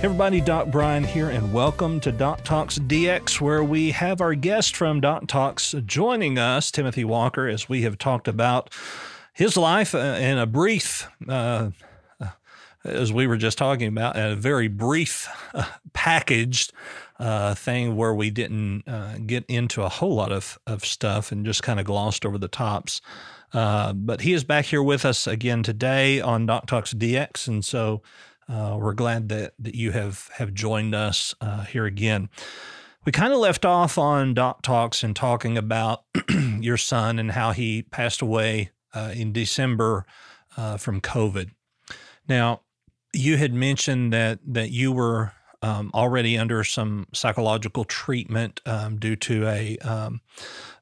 Hey everybody, Doc Brian here, and welcome to Doc Talks DX, where we have our guest from Doc Talks joining us, Timothy Walker, as we have talked about his life uh, in a brief, uh, as we were just talking about, a very brief, uh, packaged uh, thing where we didn't uh, get into a whole lot of, of stuff and just kind of glossed over the tops. Uh, but he is back here with us again today on Doc Talks DX, and so uh, we're glad that, that you have, have joined us uh, here again. We kind of left off on Doc Talks and talking about your son and how he passed away uh, in December uh, from COVID. Now, you had mentioned that that you were um, already under some psychological treatment um, due to a um,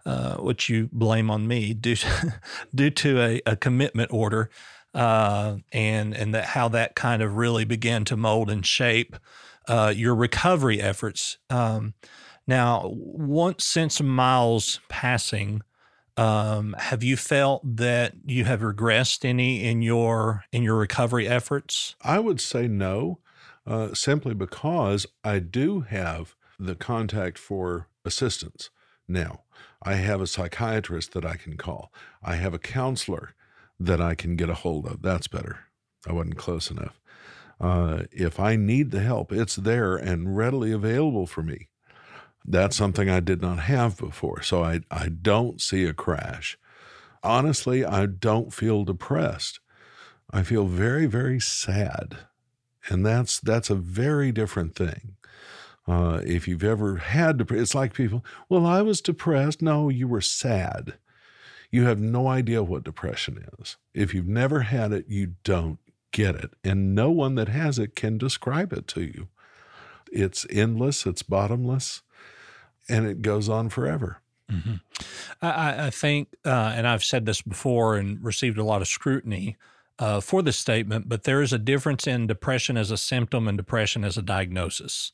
uh, which you blame on me due to, due to a, a commitment order uh, and and that how that kind of really began to mold and shape uh, your recovery efforts. Um, now, once since Miles passing, um, have you felt that you have regressed any in your in your recovery efforts? I would say no, uh, simply because I do have the contact for assistance now. I have a psychiatrist that I can call. I have a counselor that I can get a hold of. That's better. I wasn't close enough. Uh, if I need the help, it's there and readily available for me. That's something I did not have before. So I, I don't see a crash. Honestly, I don't feel depressed. I feel very, very sad. And that's that's a very different thing. Uh, if you've ever had depression, it's like people, well, I was depressed. No, you were sad. You have no idea what depression is. If you've never had it, you don't get it. And no one that has it can describe it to you. It's endless, it's bottomless, and it goes on forever. Mm-hmm. I, I, think, uh, and I've said this before and received a lot of scrutiny uh, for this statement, but there is a difference in depression as a symptom and depression as a diagnosis.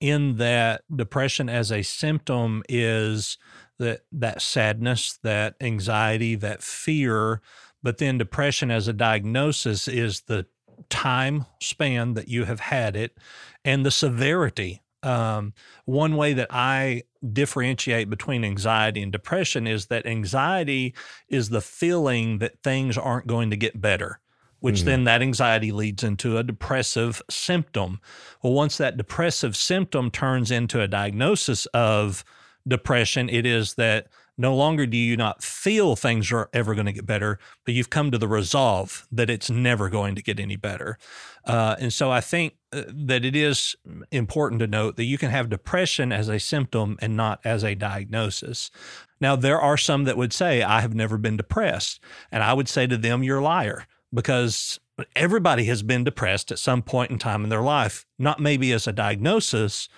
In that, depression as a symptom is that that sadness, that anxiety, that fear, but then depression as a diagnosis is the time span that you have had it and the severity. Um, one way that I differentiate between anxiety and depression is that anxiety is the feeling that things aren't going to get better which mm-hmm. then that anxiety leads into a depressive symptom. Well, once that depressive symptom turns into a diagnosis of depression, it is that no longer do you not feel things are ever going to get better, but you've come to the resolve that it's never going to get any better. Uh, and so I think uh, that it is important to note that you can have depression as a symptom and not as a diagnosis. Now, there are some that would say, I have never been depressed. And I would say to them, you're a liar because everybody has been depressed at some point in time in their life, not maybe as a diagnosis,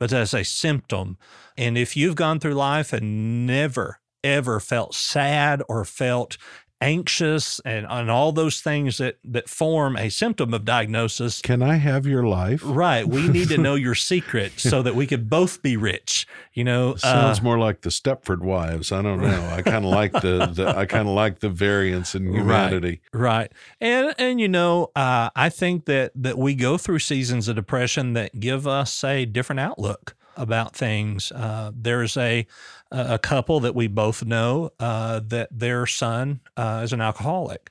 but as a symptom. And if you've gone through life and never, ever felt sad or felt anxious and, and all those things that that form a symptom of diagnosis. Can I have your life? Right. We need to know your secret so that we could both be rich. You know, sounds uh, more like the Stepford Wives. I don't know. I kind of like the, the I kind of like the variance in humanity. Right. right. And and you know, uh, I think that that we go through seasons of depression that give us a different outlook about things. Uh, there's a a couple that we both know uh, that their son uh, is an alcoholic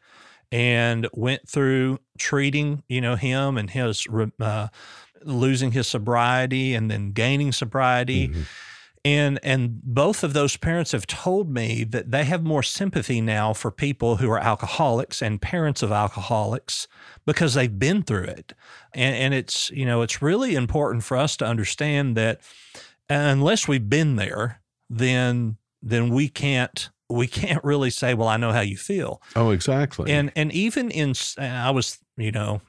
and went through treating you know him and his uh, losing his sobriety and then gaining sobriety. Mm-hmm. And and both of those parents have told me that they have more sympathy now for people who are alcoholics and parents of alcoholics because they've been through it. And and it's you know it's really important for us to understand that unless we've been there, then then we can't we can't really say, well, I know how you feel. Oh, exactly. And and even in I was, you know,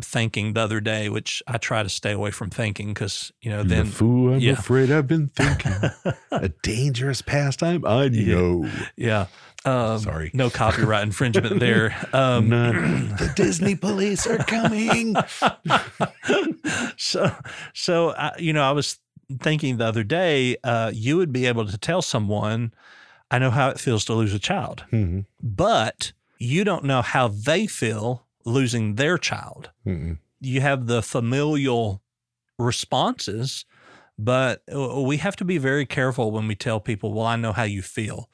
thinking the other day, which I try to stay away from thinking because you know then the fool I'm yeah. afraid I've been thinking. a dangerous pastime. I know. yeah. Um, Sorry. no copyright infringement there. Um, None. the Disney police are coming. so so I, you know, I was thinking the other day, uh, you would be able to tell someone, I know how it feels to lose a child, Mhm. but you don't know how they feel losing their child. Mm-mm. You have the familial responses, but uh, we have to be very careful when we tell people, well, I know how you feel,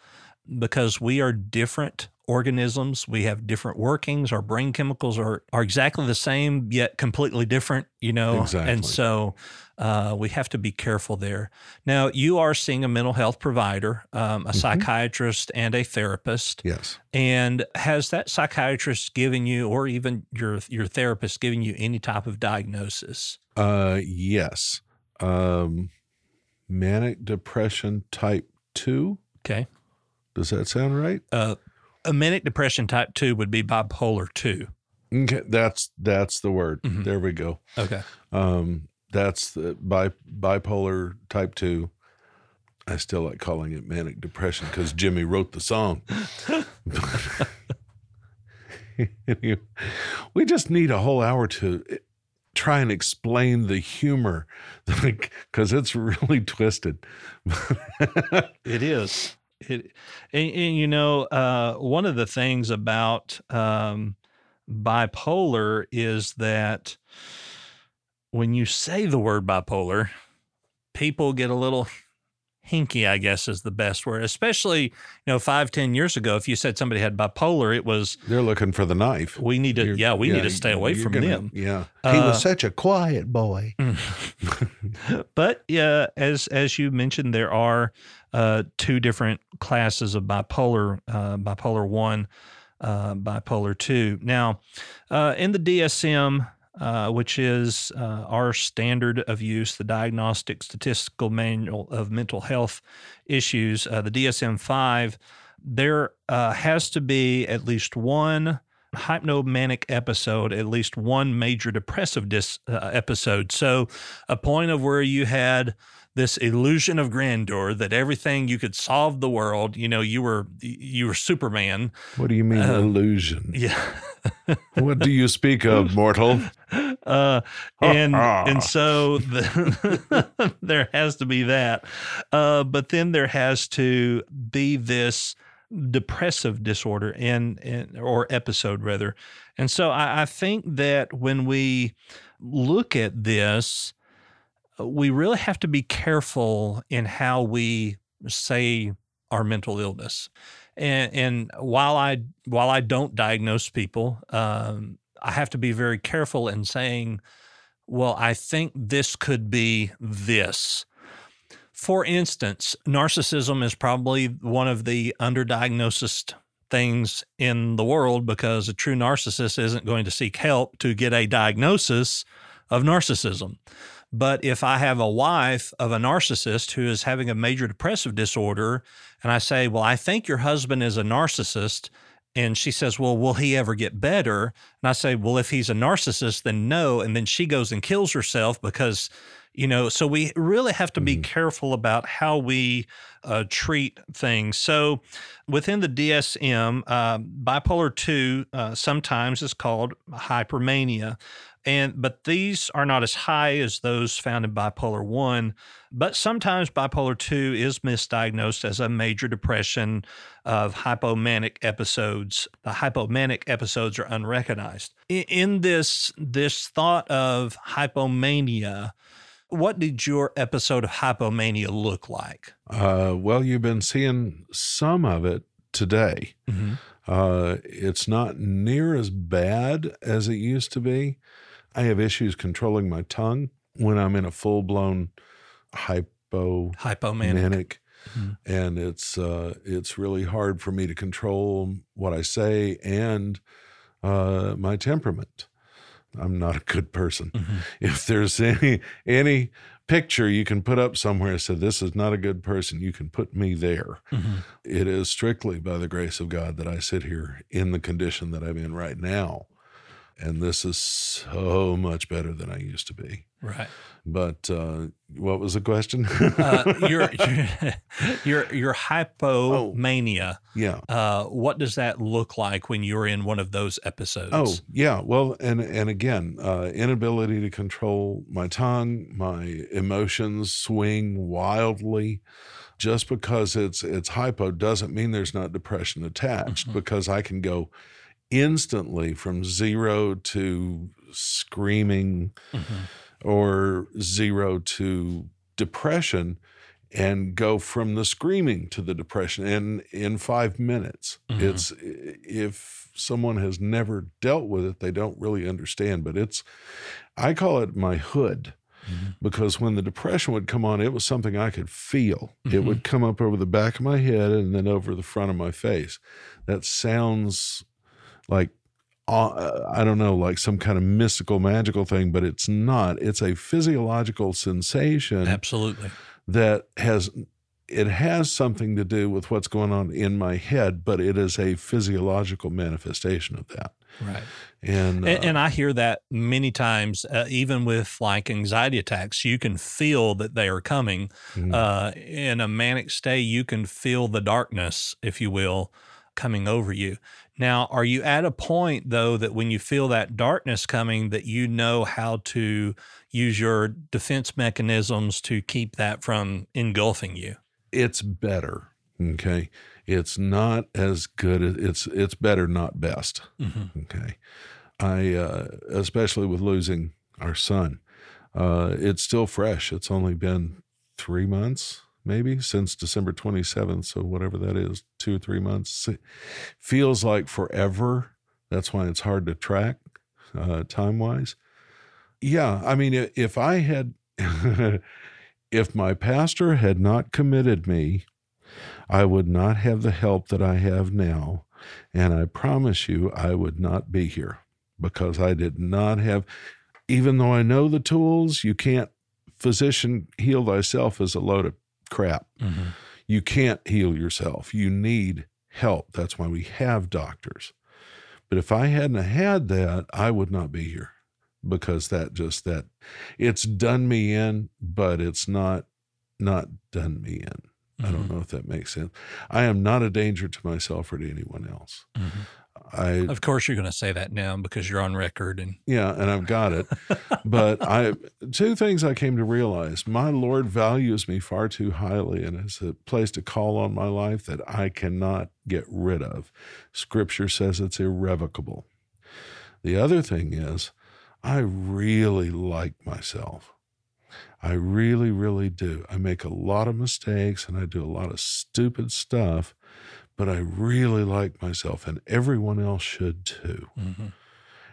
because we are different organisms. We have different workings. Our brain chemicals are, are exactly the same, yet completely different, you know? Exactly. And so uh, we have to be careful there. Now, you are seeing a mental health provider, um, a Mhm. psychiatrist, and a therapist. Yes. And has that psychiatrist given you, or even your your therapist, given you any type of diagnosis? Uh, yes. Um, manic depression type two. Okay, Does that sound right? uh, a manic depression type two would be bipolar two. Okay, that's that's the word. Mhm. There we go. Okay, Um, that's the bi- bipolar type two. I still like calling it manic depression because Jimmy wrote the song. We just need a whole hour to eh, try and explain the humor because it's really twisted. it is. It and, and you know uh, one of the things about um, bipolar is that when you say the word bipolar, people get a little hinky. I guess is the best word. Especially you know five ten years ago, if you said somebody had bipolar, it was They're looking for the knife. we need to You're- yeah we need to stay away from gonna- them. Yeah, Uh, he was such a quiet boy. but yeah, as as you mentioned, there are uh, two different classes of bipolar: uh, bipolar one, uh, bipolar two. Now, uh, in the DSM, uh, which is uh, our standard of use, the Diagnostic Statistical Manual of Mental Health Issues, the DSM five, there has to be at least one hypomanic episode, at least one major depressive dis, uh, episode. So, a point of where you had this illusion of grandeur that everything you could solve the world. You know, you were you were Superman. What do you mean Uh, illusion? Yeah. what do you speak of, mortal? uh, and and so the, there has to be that, uh, but then there has to be this depressive disorder and, and or episode rather, and so I, I think that when we look at this, we really have to be careful in how we say our mental illness. And, and while I while I don't diagnose people, um, I have to be very careful in saying, well, I think this could be this. For instance, narcissism is probably one of the underdiagnosed things in the world because a true narcissist isn't going to seek help to get a diagnosis of narcissism. But if I have a wife of a narcissist who is having a major depressive disorder, and I say, Well, I think your husband is a narcissist, and she says, Well, will he ever get better? And I say, Well, if he's a narcissist, then no. And then she goes and kills herself because, you know, so we really have to be Mhm. careful about how we uh, treat things. So within the DSM, uh, bipolar 2 uh, sometimes is called hypermania. And but these are not as high as those found in bipolar 1, but sometimes bipolar 2 is misdiagnosed as a major depression of hypomanic episodes. The hypomanic episodes are unrecognized. In this this thought of hypomania, what did your episode of hypomania look like? Uh, well, you've been seeing some of it today. Uh, it's not near as bad as it used to be. I have issues controlling my tongue when I'm in a full blown hypomanic, Hypomanic. Mhm. and it's uh, it's really hard for me to control what I say and uh, my temperament. I'm not a good person. Mhm. If there's any any picture you can put up somewhere said this is not a good person, you can put me there. Mhm. It is strictly by the grace of God that I sit here in the condition that I'm in right now. And this is so much better than I used to be. Right. But uh, what was the question? Uh, your, your your hypomania. yeah. Uh, what does that look like when you're in one of those episodes? Oh, yeah. Well, and and again, uh, inability to control my tongue, my emotions swing wildly. Just because it's it's hypo doesn't mean there's not depression attached. Mhm. Because I can go instantly from zero to screaming Mhm. or zero to depression and go from the screaming to the depression in in 5 minutes Mhm. it's if someone has never dealt with it they don't really understand but it's i call it my hood Mhm. because when the depression would come on it was something i could feel it Mhm. would come up over the back of my head and then over the front of my face that sounds like uh, I don't know, like some kind of mystical, magical thing, but it's not. It's a physiological sensation Absolutely. that has it has something to do with what's going on in my head, but it is a physiological manifestation of that. Right. And, And, uh, and I hear that many times, uh, even with like anxiety attacks, you can feel that they are coming. mhm. Uh, in a manic state, you can feel the darkness, if you will, coming over you. Now, are you at a point though that when you feel that darkness coming, that you know how to use your defense mechanisms to keep that from engulfing you? it's better. Okay. It's not as good as it's it's better, not best. Mm-hmm. Okay. I, uh, especially with losing our son, uh, it's still fresh. It's only been three months, maybe, since December 27th. So, whatever that is, two or three months. Feels like forever. That's why it's hard to track uh, time wise. Yeah. I mean, if I had, if my pastor had not committed me, I would not have the help that I have now. And I promise you, I would not be here because I did not have, even though I know the tools, you can't, physician, heal thyself is a load of crap. Mm-hmm. You can't heal yourself. You need help. That's why we have doctors. But if I hadn't had that, I would not be here because that just that it's done me in, but it's not not done me in. I Mm-hmm. don't know if that makes sense. I am not a danger to myself or to anyone else. Mhm. I Of course, you're going to say that now because you're on record. And yeah, and I've got it. but I two things I came to realize. My Lord values me far too highly and has a place to call on my life that I cannot get rid of. Scripture says it's irrevocable. The other thing is I really like myself. I really, really do. I make a lot of mistakes and I do a lot of stupid stuff, but I really like myself, and everyone else should too. Mhm.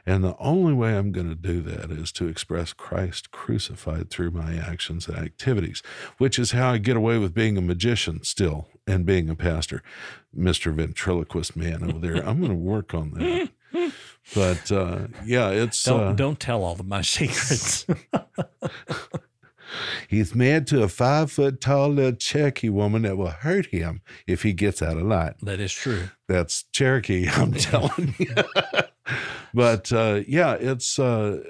And the only way I'm going to do that is to express Christ crucified through my actions and activities, which is how I get away with being a magician still and being a pastor. Mr. Ventriloquist man over there, I'm going to work on that. But uh, yeah, it's. don't uh, don't tell all of my secrets. He's married to a five foot tall little Cherokee woman that will hurt him if he gets out of line. that is true. That's Cherokee, I'm telling you. but uh, yeah, it's uh,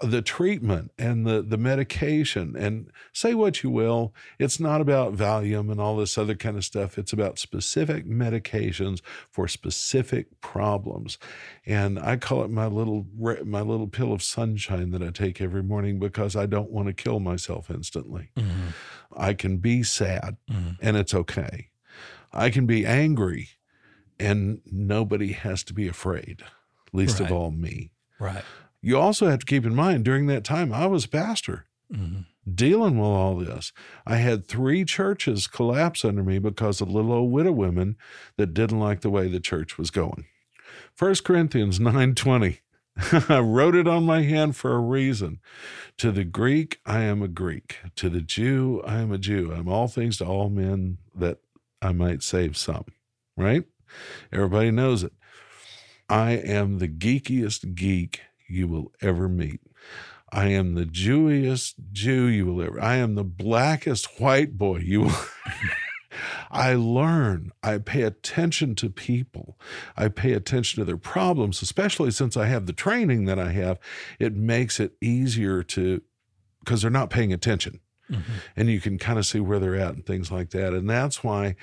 the treatment and the, the medication. And say what you will, it's not about Valium and all this other kind of stuff. It's about specific medications for specific problems. And I call it my little my little pill of sunshine that I take every morning because I don't want to kill myself instantly. Mhm. I can be sad Mhm. and it's okay. I can be angry and nobody has to be afraid, least Right. of all me. Right. You also have to keep in mind during that time, I was a pastor Mhm. dealing with all this. I had three churches collapse under me because of little old widow women that didn't like the way the church was going. 1 Corinthians 9:20. I wrote it on my hand for a reason. To the Greek, I am a Greek. To the Jew, I am a Jew. I'm all things to all men that I might save some. Right? Everybody knows it. I am the geekiest geek you will ever meet. I am the Jewiest Jew you will ever. I am the blackest white boy you will. I learn. I pay attention to people. I pay attention to their problems, especially since I have the training that I have. It makes it easier to, because they're not paying attention. Mm-hmm. And you can kind of see where they're at and things like that. And that's why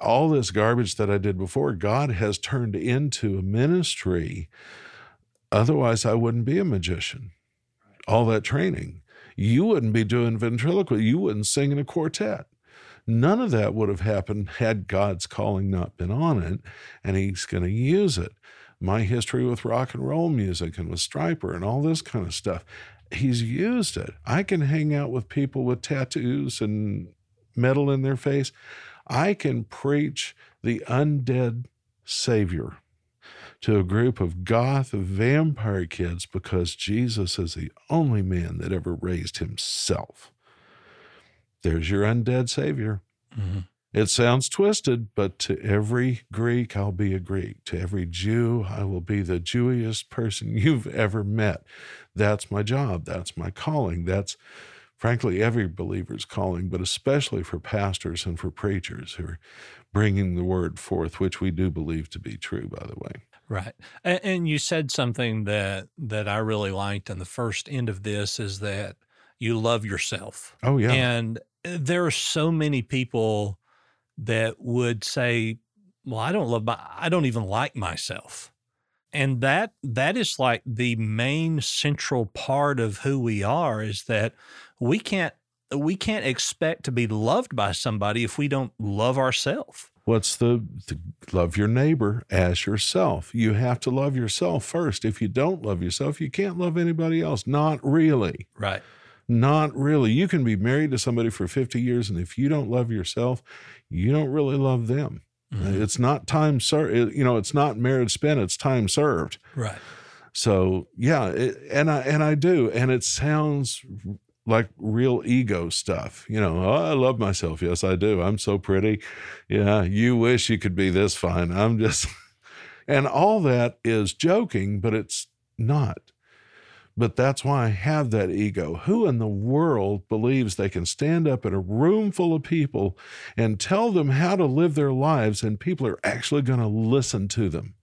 all this garbage that I did before, God has turned into a ministry. Otherwise, I wouldn't be a magician. All that training. You wouldn't be doing ventriloquy. You wouldn't sing in a quartet. None of that would have happened had God's calling not been on it, and He's going to use it. My history with rock and roll music and with Stryper and all this kind of stuff, He's used it. I can hang out with people with tattoos and metal in their face. I can preach the undead Savior to a group of goth vampire kids because Jesus is the only man that ever raised himself. There's your undead Savior. Mm-hmm. It sounds twisted, but to every Greek, I'll be a Greek. To every Jew, I will be the Jewiest person you've ever met. That's my job. That's my calling. That's, frankly, every believer's calling, but especially for pastors and for preachers who are bringing the word forth, which we do believe to be true, by the way. Right. And you said something that that I really liked in the first end of this is that you love yourself. Oh yeah. And eh, there are so many people that would say, "Well, I don't love my I don't even like myself." And that that is like the main central part of who we are is that we can't we can't expect to be loved by somebody if we don't love ourselves. What's the, the, love your neighbor as yourself? You have to love yourself first. If you don't love yourself, you can't love anybody else. Not really. Right. Not really. You can be married to somebody for 50 years, and if you don't love yourself, you don't really love them. Mm-hmm. It's not time served. You know, it's not marriage spent. It's time served. Right. So yeah, it, and I and I do, and it sounds like real ego stuff. You know, oh, I love myself. Yes, I do. I'm so pretty. Yeah, you wish you could be this fine. I'm just, and all that is joking, but it's not. But that's why I have that ego. Who in the world believes they can stand up in a room full of people and tell them how to live their lives and people are actually going to listen to them?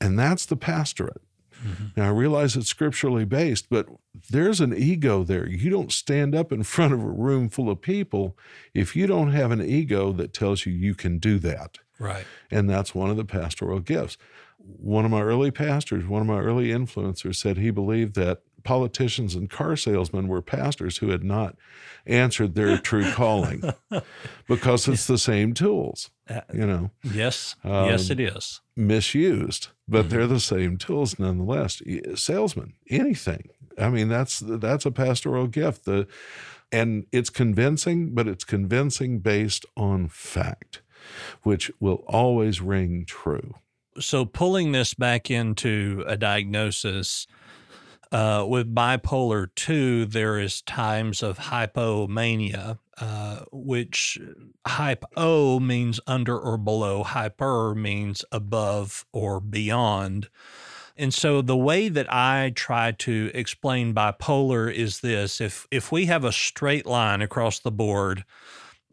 And that's the pastorate. Mm-hmm. Now, I realize it's scripturally based, but there's an ego there. You don't stand up in front of a room full of people if you don't have an ego that tells you you can do that. Right. And that's one of the pastoral gifts one of my early pastors, one of my early influencers, said he believed that politicians and car salesmen were pastors who had not answered their true calling because it's the same tools, uh, you know. Yes, um, yes, it is. Misused, but mm-hmm. they're the same tools nonetheless. Salesman, anything. I mean, that's that's a pastoral gift. The and it's convincing, but it's convincing based on fact, which will always ring true so pulling this back into a diagnosis uh, with bipolar 2 there is times of hypomania uh, which hypo means under or below hyper means above or beyond. And so the way that I try to explain bipolar is this. If if we have a straight line across the board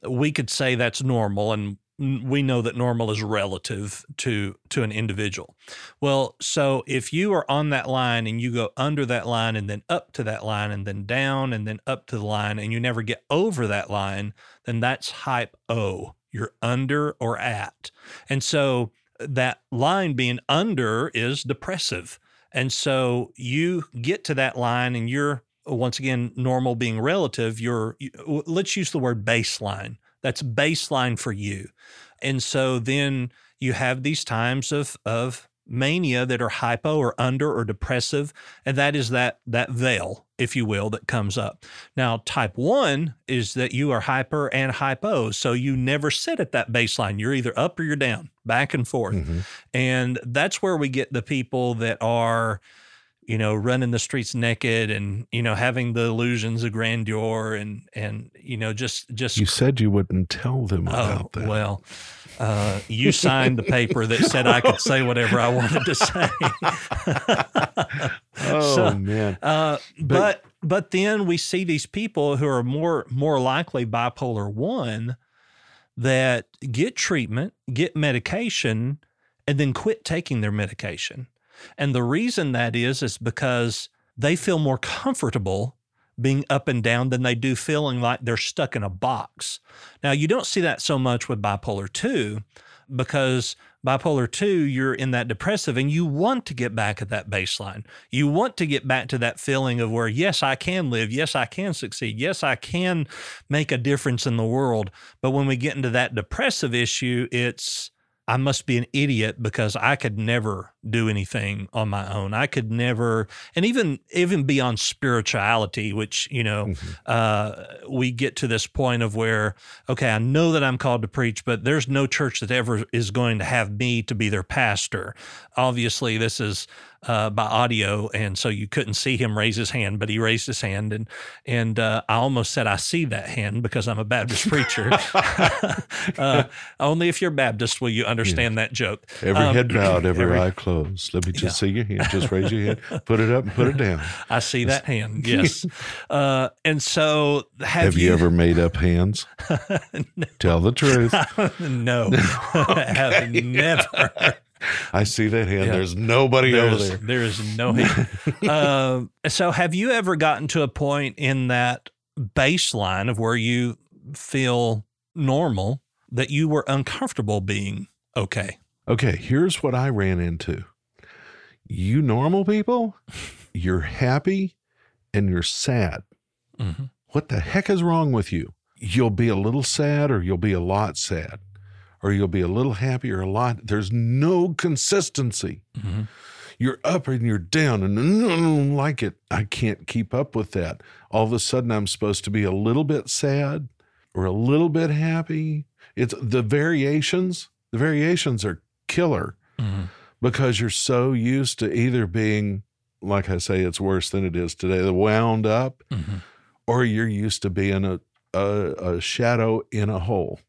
we could say that's normal and we know that normal is relative to to an individual. Well, so if you are on that line and you go under that line and then up to that line and then down and then up to the line and you never get over that line, then that's hype O. You're under or at. And so uh, that line being under is depressive. And so you get to that line and you're once again normal being relative, you're let's use the word baseline that's baseline for you. And so then you have these times of of mania that are hypo or under or depressive and that is that that veil if you will that comes up now type 1 is that you are hyper and hypo so you never sit at that baseline you're either up or you're down back and forth mm-hmm. and that's where we get the people that are you know, running the streets naked and, you know, having the illusions of grandeur and, and, you know, just, just. You said you wouldn't tell them oh, about oh, that. Well, uh, you signed the paper that said I could say whatever I wanted to say. oh, Oh So, man. Uh, But- but but then we see these people who are more more likely bipolar one that get treatment, get medication, and then quit taking their medication. And the reason that is is because they feel more comfortable being up and down than they do feeling like they're stuck in a box. Now, you don't see that so much with bipolar 2 because bipolar 2 you're in that depressive and you want to get back at that baseline. You want to get back to that feeling of where yes, I can live, yes, I can succeed, yes, I can make a difference in the world. But when we get into that depressive issue, it's I must be an idiot because I could never do anything on my own. I could never, and even even beyond spirituality, which you know, Mhm. uh, we get to this point of where, okay, I know that I'm called to preach, but there's no church that ever is going to have me to be their pastor. Obviously, this is uh, by audio, and so you couldn't see him raise his hand, but he raised his hand, and and uh, I almost said I see that hand because I'm a Baptist preacher. uh, only if you're Baptist will you understand that joke. Every Um, head bowed, every, every- eye closed. Let me just Yeah. see your hand. Just raise your hand. Put it up and put it down. I see that hand. Yes. Uh, and so have, Have, you, ever made up hands? Tell the truth. no, have never. I see that hand. Yeah. There's nobody over There's, there. there is no hand. um, so have you ever gotten to a point in that baseline of where you feel normal that you were uncomfortable being okay? Okay, here's what I ran into. You normal people, you're happy and you're sad. Mhm. What the heck is wrong with you? You'll be a little sad or you'll be a lot sad. Or you'll be a little happy or a lot. There's no consistency. Mhm. You're up and you're down, and I don't like it. I can't keep up with that. All of a sudden, I'm supposed to be a little bit sad or a little bit happy. It's the variations. The variations are killer Mhm. because you're so used to either being, like I say, it's worse than it is today, the wound up, Mhm. or you're used to being a, a, a shadow in a hole.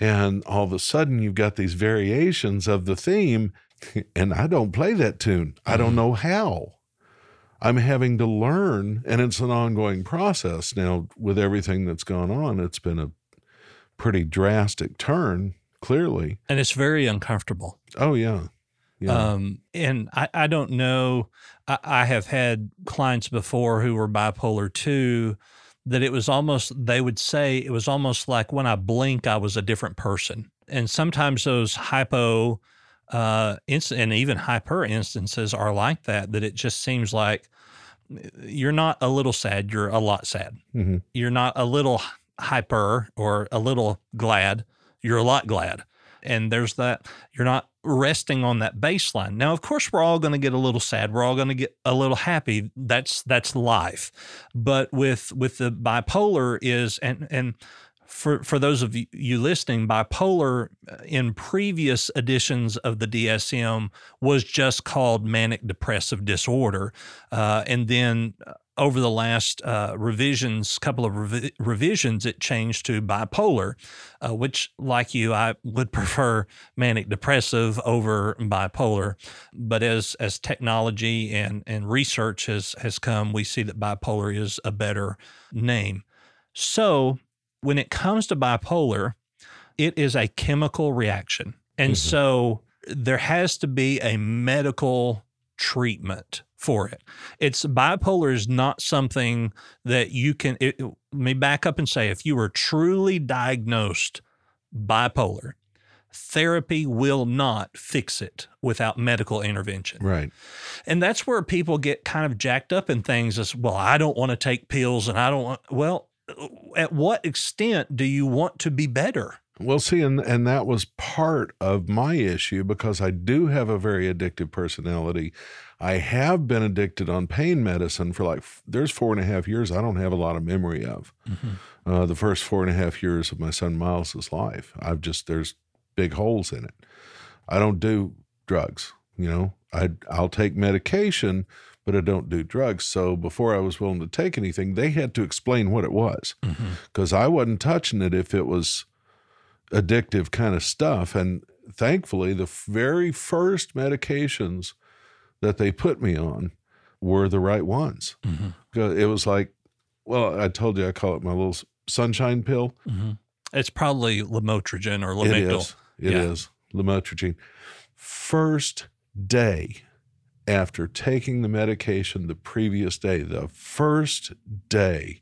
And all of a sudden, you've got these variations of the theme, and I don't play that tune. I don't Mhm. know how. I'm having to learn, and it's an ongoing process. Now, with everything that's gone on, it's been a pretty drastic turn, clearly. And it's very uncomfortable. Oh, yeah. Yeah. Um, and I, I don't know. I, I have had clients before who were bipolar too, that it was almost, they would say it was almost like when I blink, I was a different person. And sometimes those hypo uh, inst- and even hyper instances are like that, that it just seems like you're not a little sad, you're a lot sad. Mhm. You're not a little hyper or a little glad, you're a lot glad. And there's that, you're not resting on that baseline. Now, of course, we're all going to get a little sad. We're all going to get a little happy. That's that's life. But with with the bipolar is and and for for those of you- listening, bipolar uh, in previous editions of the DSM was just called manic depressive disorder, uh, and then uh, over the last uh, revisions, couple of revi- revisions, it changed to bipolar, uh, which, like you, I would prefer manic depressive over bipolar. But as as technology and and research has has come, we see that bipolar is a better name. So when it comes to bipolar, it is a chemical reaction. And Mhm. so there has to be a medical treatment for it. It's bipolar is not something that you can it, it- let me back up and say if you were truly diagnosed bipolar, therapy will not fix it without medical intervention. Right. And that's where people get kind of jacked up in things as well. I don't want to take pills and I don't want, well, at what extent do you want to be better? Well, see, and and that was part of my issue because I do have a very addictive personality. I have been addicted on pain medicine for like there's four and a half years I don't have a lot of memory of. Uh, the first four and a half years of my son Miles's life, I've just there's big holes in it. I don't do drugs. You know, I I'll take medication, but I don't do drugs. So before I was willing to take anything, they had to explain what it was because I wasn't touching it if it was addictive kind of stuff. And thankfully, the very first medications that they put me on were the right ones. Mm-hmm. It was like, well, I told you I call it my little sunshine pill. Mm-hmm. It's probably lamotrigine or It lamictal. is. It Yeah. is lamotrigine. First day after taking the medication the previous day, the first day,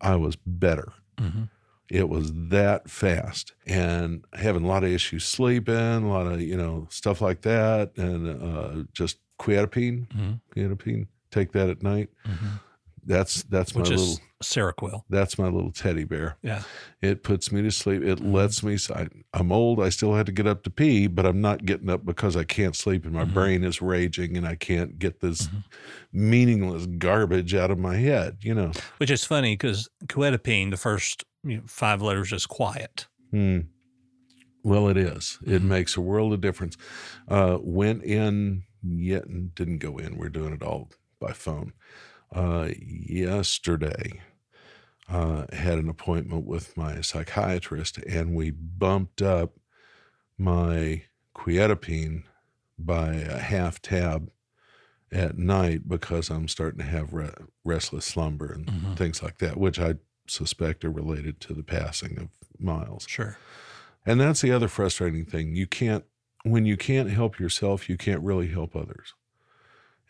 I was better. Mm-hmm. It was that fast and having a lot of issues sleeping, a lot of, you know, stuff like that. And uh, just quetiapine, Mm-hmm. quetiapine, take that at night. Mm-hmm. That's, that's my Which little, is Seroquel. that's my little teddy bear. Yeah. It puts me to sleep. It Mhm. lets me. I, I'm old. I still had to get up to pee, but I'm not getting up because I can't sleep and my Mhm. brain is raging and I can't get this Mhm. meaningless garbage out of my head. You know. Which is funny because quetiapine, the first you know, five letters is quiet. Hmm. Well, it is. It Mhm. makes a world of difference. Uh, went in yet and didn't go in. We're doing it all by phone. Uh, yesterday, uh, had an appointment with my psychiatrist, and we bumped up my quetiapine by a half tab at night because I'm starting to have re- restless slumber and Mhm. things like that, which I suspect are related to the passing of Miles. Sure. And that's the other frustrating thing. You can't, when you can't help yourself, you can't really help others.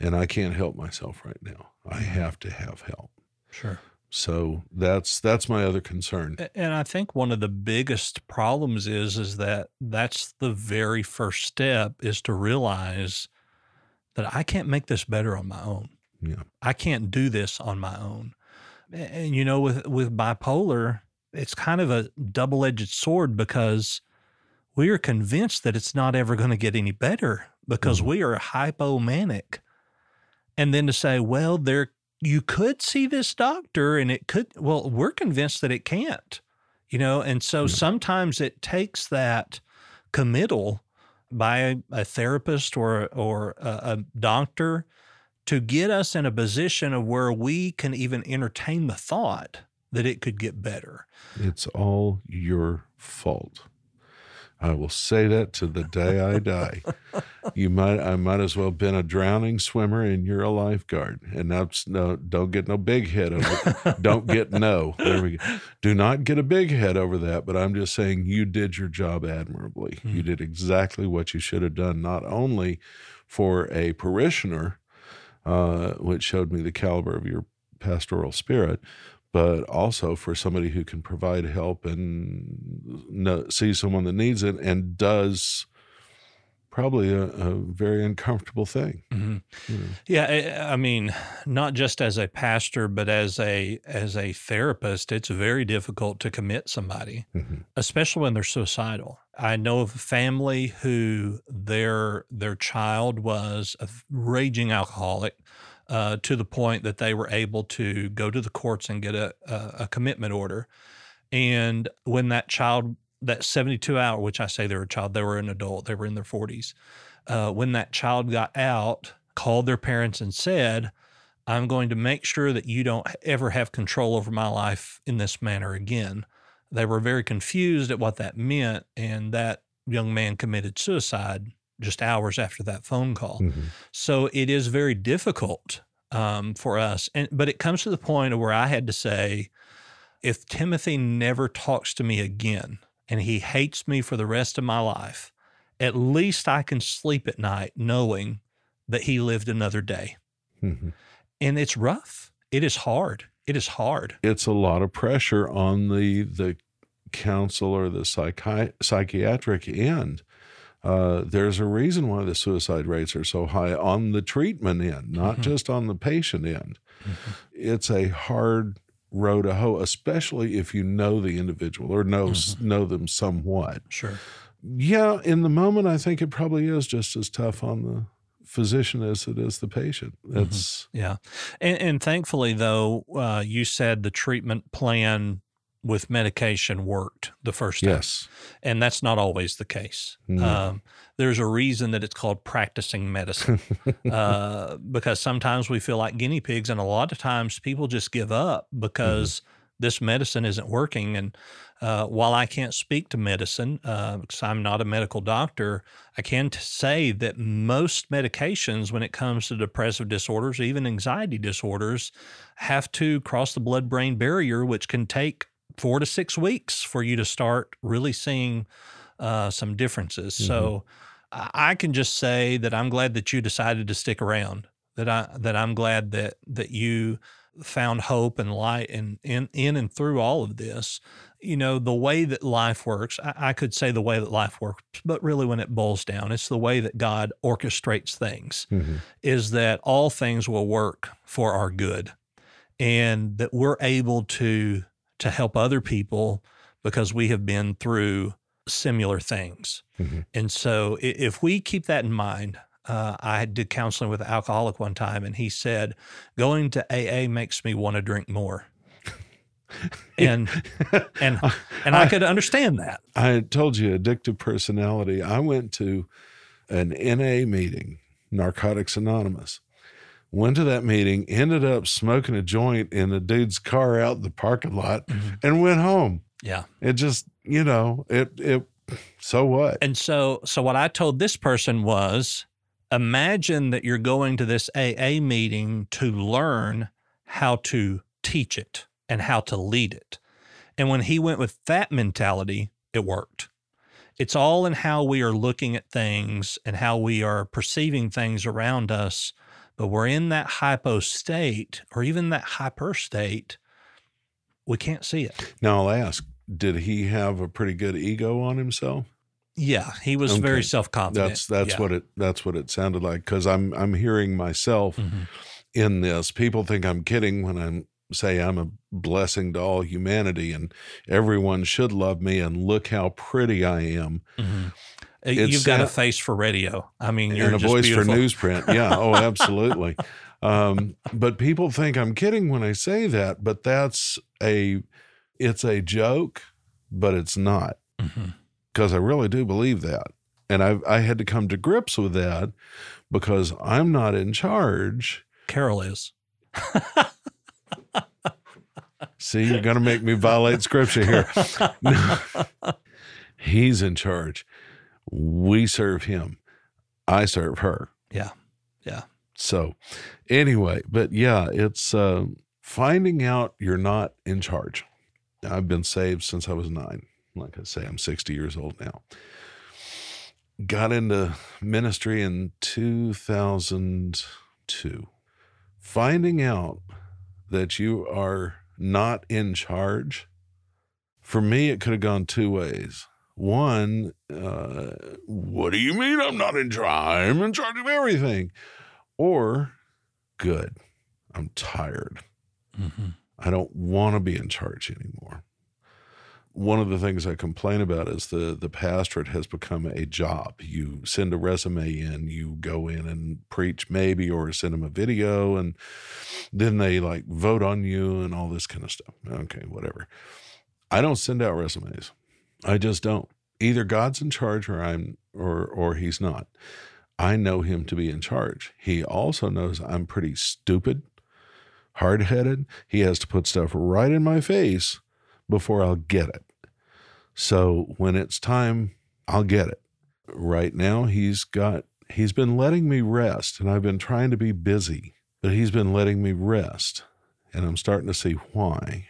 And I can't help myself right now. I Mhm. have to have help. Sure. So that's that's my other concern. And I think one of the biggest problems is is that that's the very first step is to realize that I can't make this better on my own. Yeah. I can't do this on my own. And you know with with bipolar, it's kind of a double-edged sword because we are convinced that it's not ever going to get any better because Mhm. we are hypomanic. And then to say, well, there you could see this doctor and it could well, we're convinced that it can't. You know, and so Yeah. sometimes it takes that committal by a, a therapist or or a, a doctor to get us in a position of where we can even entertain the thought that it could get better. It's all your fault. I will say that to the day I die. You might I might as well have been a drowning swimmer and you're a lifeguard. And that's no don't get no big head over it. don't get no. There we go. Do not get a big head over that, but I'm just saying you did your job admirably. You Mhm. did exactly what you should have done, not only for a parishioner, uh, which showed me the caliber of your pastoral spirit, but also for somebody who can provide help and know, see someone that needs it and does probably a, a very uncomfortable thing. Mhm. you know. Yeah, I, I mean, not just as a pastor, but as a as a therapist, it's very difficult to commit somebody, Mhm. especially when they're suicidal. I know of a family who their their child was a raging alcoholic uh, to the point that they were able to go to the courts and get a, a, a commitment order. And when that child, that 72 hour, which I say they were a child, they were an adult, they were in their 40s. Uh, when that child got out, called their parents and said, I'm going to make sure that you don't ever have control over my life in this manner again. They were very confused at what that meant. And that young man committed suicide just hours after that phone call. Mhm. So it is very difficult um, for us. And but it comes to the point where I had to say, if Timothy never talks to me again and he hates me for the rest of my life, at least I can sleep at night knowing that he lived another day. Mhm. And it's rough. It is hard. It is hard. It's a lot of pressure on the the counselor, the psychi- psychiatric end. Uh, there's a reason why the suicide rates are so high on the treatment end, not Mhm. just on the patient end. It's a hard row to hoe, especially if you know the individual or know know them somewhat. Sure. Yeah, in the moment, I think it probably is just as tough on the physician as it is the patient. That's Yeah. And, and thankfully, though, uh, you said the treatment plan with medication worked the first time. yes, And that's not always the case. No. Um, there's a reason that it's called practicing medicine uh, because sometimes we feel like guinea pigs, and a lot of times people just give up because this medicine isn't working. And uh, while I can't speak to medicine uh, because I'm not a medical doctor, I can t- say that most medications, when it comes to depressive disorders, even anxiety disorders, have to cross the blood brain barrier, which can take four to six weeks for you to start really seeing uh, some differences. Mm-hmm. So I can just say that I'm glad that you decided to stick around. That I that I'm glad that that you found hope and light and in in and through all of this. You know the way that life works. I, I could say the way that life works, but really, when it boils down, it's the way that God orchestrates things. Mm-hmm. Is that all things will work for our good, and that we're able to to help other people because we have been through similar things. Mm-hmm. And so if we keep that in mind, uh, I did counseling with an alcoholic one time, and he said, "Going to AA makes me want to drink more." and and and I, I, could understand that. I told you addictive personality. I went to an NA meeting, Narcotics Anonymous. Went to that meeting, ended up smoking a joint in a dude's car out in the parking lot, mm-hmm. and went home. Yeah. It just, you know, it it so what? And so so what I told this person was imagine that you're going to this AA meeting to learn how to teach it and how to lead it. And when he went with that mentality, it worked. It's all in how we are looking at things and how we are perceiving things around us. But we're in that hypo state or even that hyper state we can't see it. Now I'll ask, did he have a pretty good ego on himself? Yeah, he was okay. very self confident. That's that's yeah. what it that's what it sounded like because I'm I'm hearing myself mm-hmm. in this. People think I'm kidding when I say I'm a blessing to all humanity and everyone should love me and look how pretty I am. Mm-hmm. Uh, you've got a face for radio. I mean, you're and a voice beautiful. for newsprint. Yeah. Oh, absolutely. um, but people think I'm kidding when I say that. But that's a, it's a joke, but it's not because mm-hmm. I really do believe that. And I I had to come to grips with that because I'm not in charge. Carol is. See, you're going to make me violate scripture here. No, he's in charge. We serve him. I serve her. Yeah. Yeah. So, anyway, but yeah, it's uh, finding out you're not in charge. I've been saved since I was nine. Like I say, I'm 60 years old now. Got into ministry in 2002. Finding out that you are not in charge, for me, it could have gone two ways. One, uh, what do you mean I'm not in charge? I'm in charge of everything. Or, good, I'm tired. Mm-hmm. I don't want to be in charge anymore. One of the things I complain about is the the pastorate has become a job. You send a resume in, you go in and preach maybe or send them a video and then they like vote on you and all this kind of stuff. Okay, whatever. I don't send out resumes. I just don't. Either God's in charge or I'm or or he's not. I know him to be in charge. He also knows I'm pretty stupid, hard-headed. He has to put stuff right in my face before I'll get it. So when it's time, I'll get it. Right now he's got he's been letting me rest and I've been trying to be busy, but he's been letting me rest. And I'm starting to see why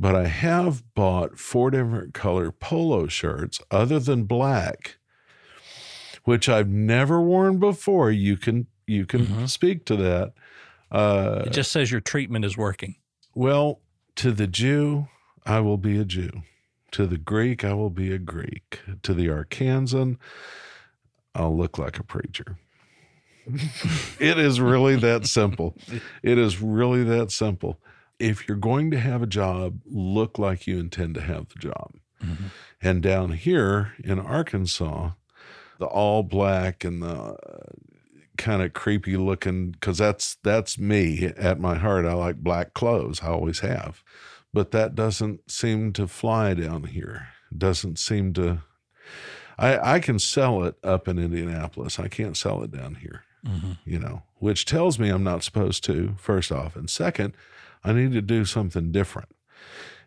but I have bought four different color polo shirts other than black, which I've never worn before. You can you can mm-hmm. speak to that. Uh, it just says your treatment is working. Well, to the Jew, I will be a Jew. To the Greek, I will be a Greek. To the Arkansan, I'll look like a preacher. it is really that simple. It is really that simple if you're going to have a job, look like you intend to have the job. Mm-hmm. And down here in Arkansas, the all black and the uh, kind of creepy looking because that's that's me at my heart. I like black clothes. I always have, but that doesn't seem to fly down here. Doesn't seem to. I I can sell it up in Indianapolis. I can't sell it down here. Mm-hmm. You know, which tells me I'm not supposed to. First off, and second, I need to do something different.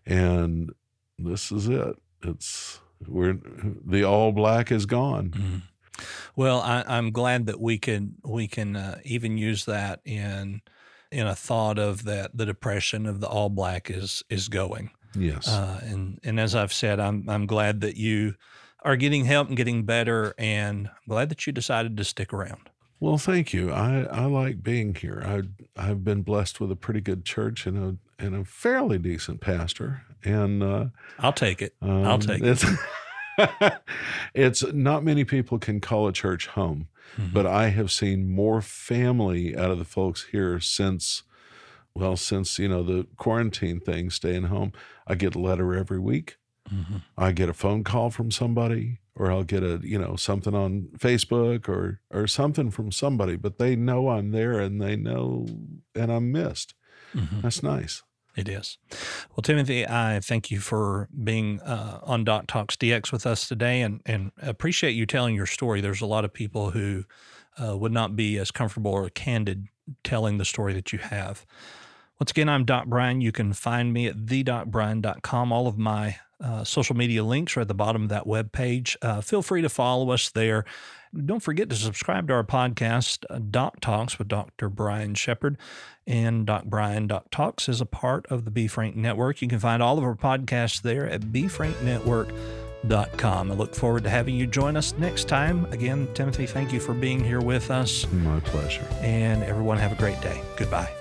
and this is it. It's we're the all black is gone. Mhm. Well, I, I'm glad that we can we can uh, even use that in in a thought of that the depression of the all black is is going. Yes. Uh, and and as I've said, I'm I'm glad that you are getting help and getting better, and I'm glad that you decided to stick around. Well, thank you. I, I like being here. I I've been blessed with a pretty good church and a and a fairly decent pastor. And uh, I'll take it. I'll um, take it. it's, not many people can call a church home, Mhm. but I have seen more family out of the folks here since, well, since you know the quarantine thing, staying home. I get a letter every week. Mhm. I get a phone call from somebody or I'll get a, you know, something on Facebook or or something from somebody, but they know I'm there and they know and I'm missed. Mhm. That's nice. It is. Well, Timothy, I thank you for being uh, on Doc Talks DX with us today and, and appreciate you telling your story. There's a lot of people who uh, would not be as comfortable or candid telling the story that you have. Once again, I'm Doc Brian. You can find me at thedocbryan.com. All of my uh, social media links are at the bottom of that webpage. Uh, feel free to follow us there. Don't forget to subscribe to our podcast, uh, Doc Talks with Dr. Brian Sheppard. And Doc Brian Doc Talks is a part of the B Frank Network. You can find all of our podcasts there at befranknetwork.com. I look forward to having you join us next time. Again, Timothy, thank you for being here with us. My pleasure. And everyone have a great day. Goodbye.